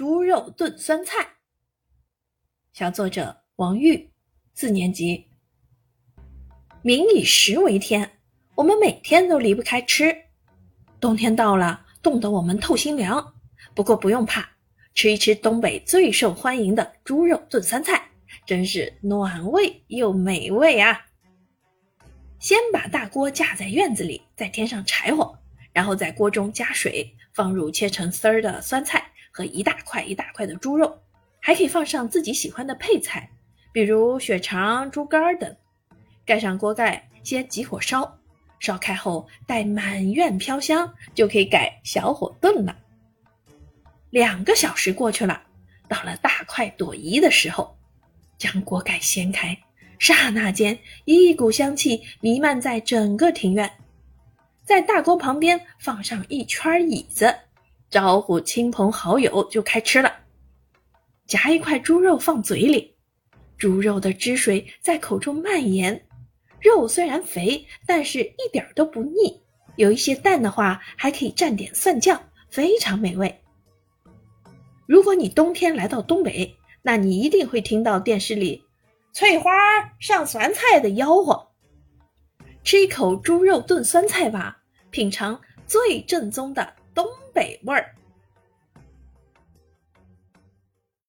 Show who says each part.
Speaker 1: 猪肉炖酸菜。小作者王玉，四年级。民以食为天，我们每天都离不开吃。冬天到了，冻得我们透心凉。不过不用怕，吃一吃东北最受欢迎的猪肉炖酸菜，真是暖胃又美味啊！先把大锅架在院子里，再添上柴火，然后在锅中加水，放入切成丝儿的酸菜和一大块一大块的猪肉，还可以放上自己喜欢的配菜，比如血肠、猪肝等。盖上锅盖，先急火烧，烧开后待满院飘香，就可以改小火炖了。两个小时过去了，到了大快朵颐的时候，将锅盖掀开，刹那间一股香气弥漫在整个庭院。在大锅旁边放上一圈椅子，招呼亲朋好友就开吃了。夹一块猪肉放嘴里，猪肉的汁水在口中蔓延。肉虽然肥，但是一点都不腻。有一些淡的话，还可以蘸点蒜酱，非常美味。如果你冬天来到东北，那你一定会听到电视里“翠花上酸菜”的吆喝。吃一口猪肉炖酸菜吧，品尝最正宗的东北味儿。